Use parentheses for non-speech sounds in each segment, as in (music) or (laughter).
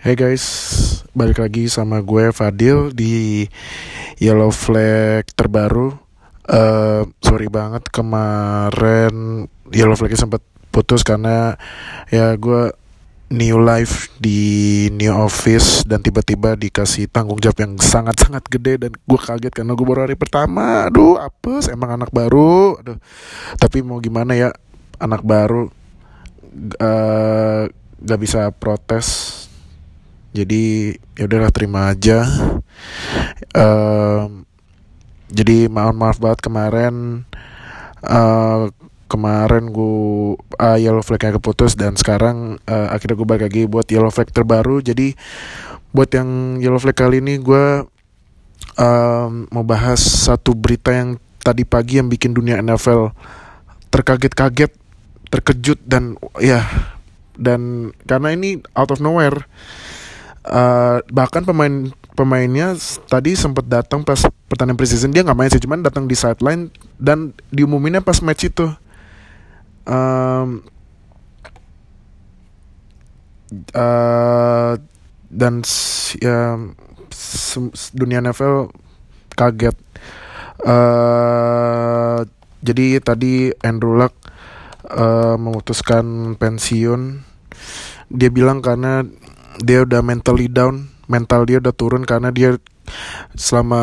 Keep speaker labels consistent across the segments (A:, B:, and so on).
A: Hey guys, balik lagi sama gue Fadil di Yellow Flag terbaru. Uh, sorry banget kemarin Yellow Flagnya sempat putus karena ya gue new life di new office dan tiba-tiba dikasih tanggung jawab yang sangat-sangat gede dan gue kaget karena gue baru hari pertama. Aduh, apes emang anak baru. Aduh, tapi mau gimana ya anak baru uh, gak bisa protes jadi ya udahlah terima aja. Uh, jadi maaf maaf banget kemarin uh, kemarin gue uh, yellow flagnya keputus dan sekarang uh, akhirnya gue balik lagi buat yellow flag terbaru. Jadi buat yang yellow flag kali ini gue uh, mau bahas satu berita yang tadi pagi yang bikin dunia NFL terkaget-kaget terkejut dan ya dan karena ini out of nowhere Uh, bahkan pemain pemainnya tadi sempat datang pas pertandingan preseason. Dia nggak main sih cuman datang di sideline dan diumuminnya pas match itu. Um, uh, dan ya dunia NFL kaget. Uh, jadi tadi Andrew Luck uh, memutuskan pensiun. Dia bilang karena dia udah mentally down mental dia udah turun karena dia selama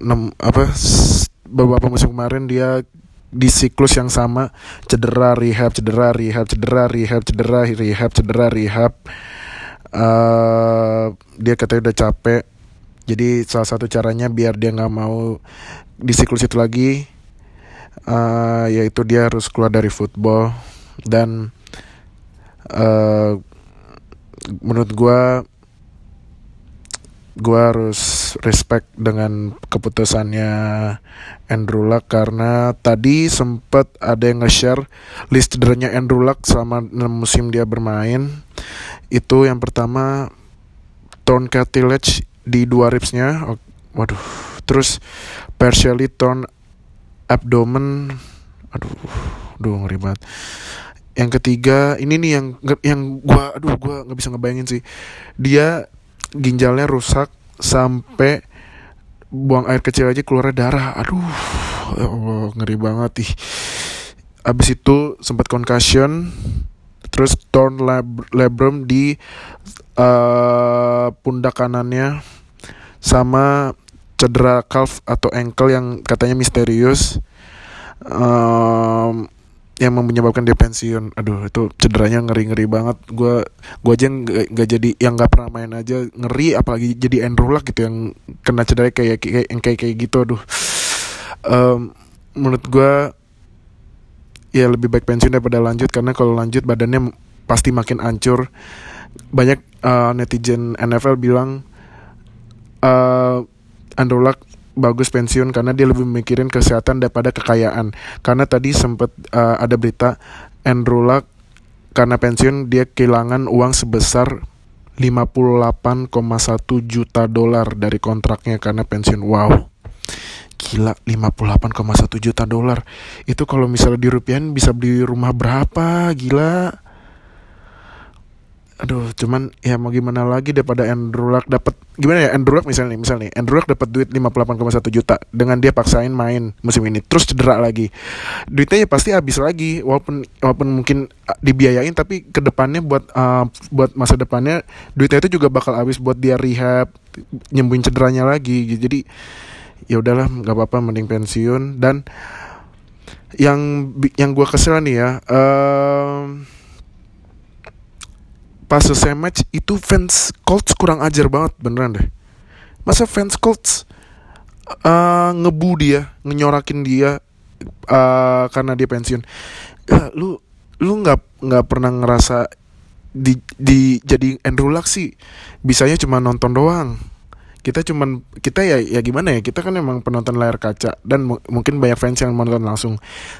A: 6 apa beberapa musim kemarin dia di siklus yang sama cedera rehab cedera rehab cedera rehab cedera rehab cedera rehab uh, dia katanya udah capek. Jadi salah satu caranya biar dia nggak mau di siklus itu lagi uh, yaitu dia harus keluar dari football dan uh, menurut gue gue harus respect dengan keputusannya Andrew Luck karena tadi sempat ada yang nge-share list cederanya Andrew Luck selama 6 musim dia bermain. Itu yang pertama torn cartilage di dua ribsnya. Waduh. Terus partially torn abdomen. Aduh aduh ngeri banget yang ketiga ini nih yang yang gua aduh gua nggak bisa ngebayangin sih. Dia ginjalnya rusak sampai buang air kecil aja keluar darah. Aduh Allah ngeri banget ih. Abis itu sempat concussion terus torn lab labrum di uh, pundak kanannya sama cedera calf atau ankle yang katanya misterius. Um, yang menyebabkan dia pensiun. Aduh itu cederanya ngeri ngeri banget. Gue gue aja nggak jadi yang nggak pernah main aja ngeri apalagi jadi Andrew Luck gitu yang kena cedera kayak kayak yang kayak kayak gitu aduh. Um, menurut gue ya lebih baik pensiun daripada lanjut karena kalau lanjut badannya pasti makin hancur. Banyak uh, netizen NFL bilang uh, Andrew Luck bagus pensiun karena dia lebih mikirin kesehatan daripada kekayaan. Karena tadi sempat uh, ada berita Andrew Luck karena pensiun dia kehilangan uang sebesar 58,1 juta dolar dari kontraknya karena pensiun. Wow. Gila 58,1 juta dolar. Itu kalau misalnya di rupiah bisa beli rumah berapa? Gila aduh cuman ya mau gimana lagi daripada Andrew Luck dapat gimana ya Andrew Luck misalnya nih misalnya nih Andrew Luck dapat duit 58,1 juta dengan dia paksain main musim ini terus cedera lagi. Duitnya ya pasti habis lagi walaupun walaupun mungkin dibiayain tapi ke depannya buat uh, buat masa depannya duitnya itu juga bakal habis buat dia rehab nyembuhin cederanya lagi. Jadi ya udahlah nggak apa-apa mending pensiun. Dan yang yang gue kesel nih ya uh, pas selesai match itu fans Colts kurang ajar banget beneran deh. Masa fans Colts uh, ngebu dia ngenyorakin dia uh, karena dia pensiun. Uh, lu lu nggak nggak pernah ngerasa di di jadi Andrew Luck sih? Bisanya cuma nonton doang. Kita cuman kita ya ya gimana ya kita kan emang penonton layar kaca dan mungkin banyak fans yang menonton langsung.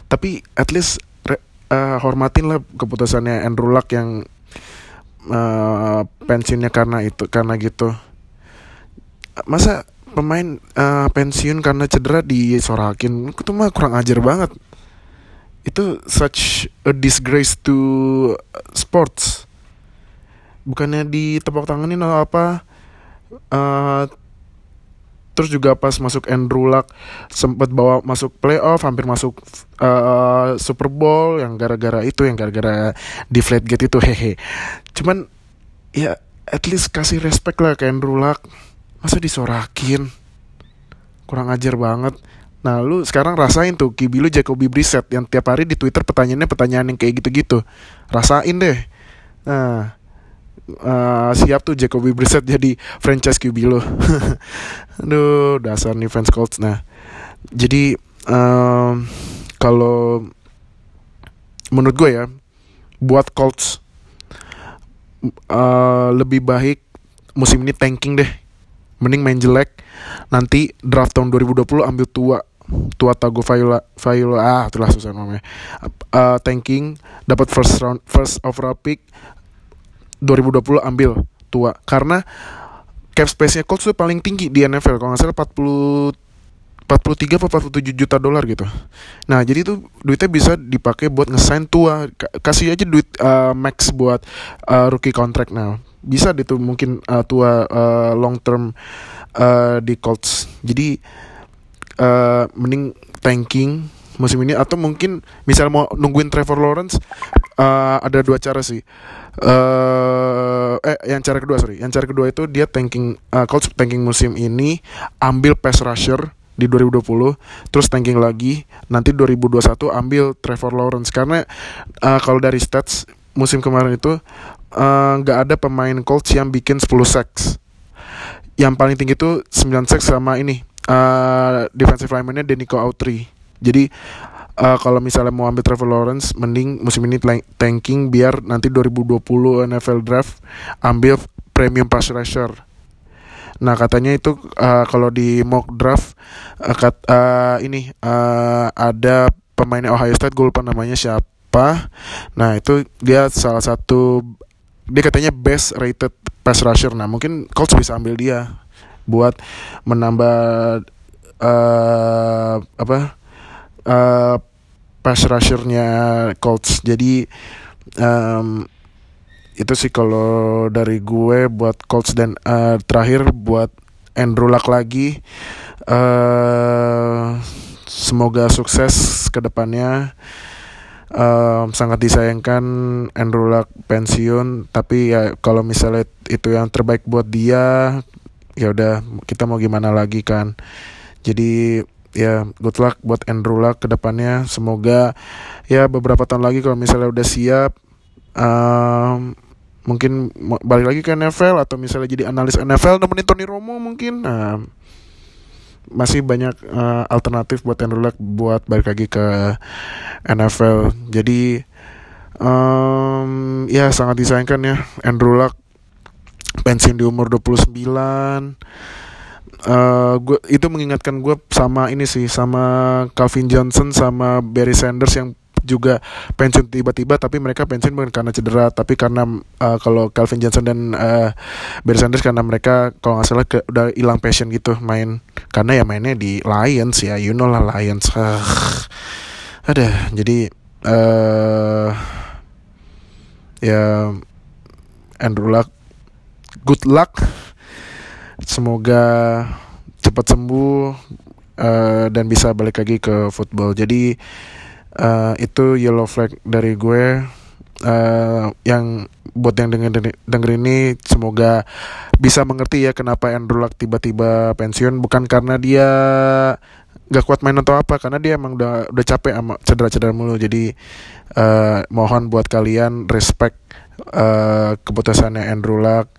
A: Tapi at least uh, hormatin lah keputusannya Andrew Luck yang uh, pensiunnya karena itu karena gitu. Masa pemain uh, pensiun karena cedera disorakin? Itu mah kurang ajar banget. Itu such a disgrace to sports. Bukannya ditepok tanganin atau apa uh, terus juga pas masuk Andrew Luck sempat bawa masuk playoff hampir masuk uh, Super Bowl yang gara-gara itu yang gara-gara di flat gate itu hehe cuman ya at least kasih respect lah ke Andrew Luck masa disorakin kurang ajar banget Nah lu sekarang rasain tuh Kibi lu Jacoby Brissett yang tiap hari di Twitter pertanyaannya pertanyaan yang kayak gitu-gitu. Rasain deh. Nah uh, siap tuh Jacoby Brissett jadi franchise QB lo. (laughs) Aduh, dasar nih fans Colts. Nah, jadi um, kalau menurut gue ya, buat Colts uh, lebih baik musim ini tanking deh. Mending main jelek. Nanti draft tahun 2020 ambil tua tua Tago Viola Viola ah itulah susah namanya uh, tanking dapat first round first overall pick 2020 ambil tua karena cap space-nya Colts tuh paling tinggi di NFL kalau nggak salah 40 43 atau 47 juta dolar gitu. Nah, jadi itu duitnya bisa dipakai buat ngesign tua. Kasih aja duit uh, max buat uh, rookie contract nah. Bisa tuh mungkin uh, tua uh, long term uh, di Colts. Jadi uh, mending tanking musim ini atau mungkin misal mau nungguin Trevor Lawrence uh, ada dua cara sih uh, eh yang cara kedua sorry. Yang cara kedua itu dia tanking uh, Colts tanking musim ini ambil pass rusher di 2020 terus tanking lagi nanti 2021 ambil Trevor Lawrence. Karena uh, kalau dari stats musim kemarin itu nggak uh, ada pemain Colts yang bikin 10 sacks. Yang paling tinggi itu 9 sacks sama ini uh, defensive lineman-nya Denico Autry. Jadi uh, kalau misalnya mau ambil Trevor Lawrence mending musim ini tanking biar nanti 2020 NFL draft ambil premium pass rusher. Nah katanya itu uh, kalau di mock draft uh, kat, uh, ini uh, ada pemain Ohio State gue lupa namanya siapa. Nah itu dia salah satu dia katanya best rated pass rusher. Nah mungkin Colts bisa ambil dia buat menambah uh, apa uh, pass rushernya Colts. Jadi um, itu sih kalau dari gue buat Colts dan uh, terakhir buat Andrew Luck lagi uh, semoga sukses ke depannya. Um, sangat disayangkan Andrew Luck pensiun tapi ya kalau misalnya itu yang terbaik buat dia ya udah kita mau gimana lagi kan. Jadi ya good luck buat Andrew Luck ke depannya semoga ya beberapa tahun lagi kalau misalnya udah siap um, mungkin balik lagi ke NFL atau misalnya jadi analis NFL nemenin Tony Romo mungkin. Um, masih banyak uh, alternatif buat Andrew Luck buat balik lagi ke NFL jadi um, ya sangat disayangkan ya Andrew Luck pensiun di umur 29 uh, gua itu mengingatkan gue sama ini sih sama Calvin Johnson sama Barry Sanders yang juga pensiun tiba-tiba tapi mereka pensiun bukan karena cedera tapi karena uh, kalau Calvin Johnson dan uh, Barry Sanders karena mereka kalau nggak salah ke, udah hilang passion gitu main. Karena ya mainnya di Lions ya you know lah Lions. Uh, ada jadi uh, ya Andrew Luck good luck semoga cepat sembuh uh, dan bisa balik lagi ke football. Jadi uh, itu yellow flag dari gue. Uh, yang buat yang denger denger ini semoga bisa mengerti ya kenapa Andrew Luck tiba-tiba pensiun. Bukan karena dia gak kuat main atau apa karena dia emang udah udah capek sama cedera-cedera mulu. Jadi uh, mohon buat kalian respect uh, keputusannya Andrew Luck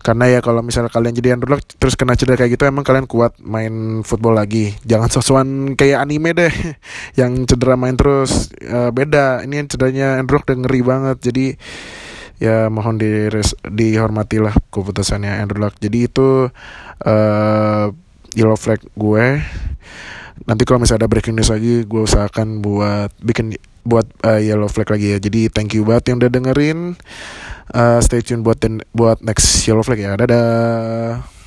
A: karena ya kalau misalnya kalian jadi underdog terus kena cedera kayak gitu emang kalian kuat main football lagi. Jangan sosuan kayak anime deh (laughs) yang cedera main terus uh, beda. Ini yang cederanya underdog udah ngeri banget. Jadi ya mohon di dihormati lah keputusannya underdog. Jadi itu uh, yellow flag gue. Nanti kalau misalnya ada breaking news lagi gue usahakan buat bikin buat uh, yellow flag lagi ya. Jadi thank you banget yang udah dengerin. Uh, stay tune buat buat next yellow flag ya. Dadah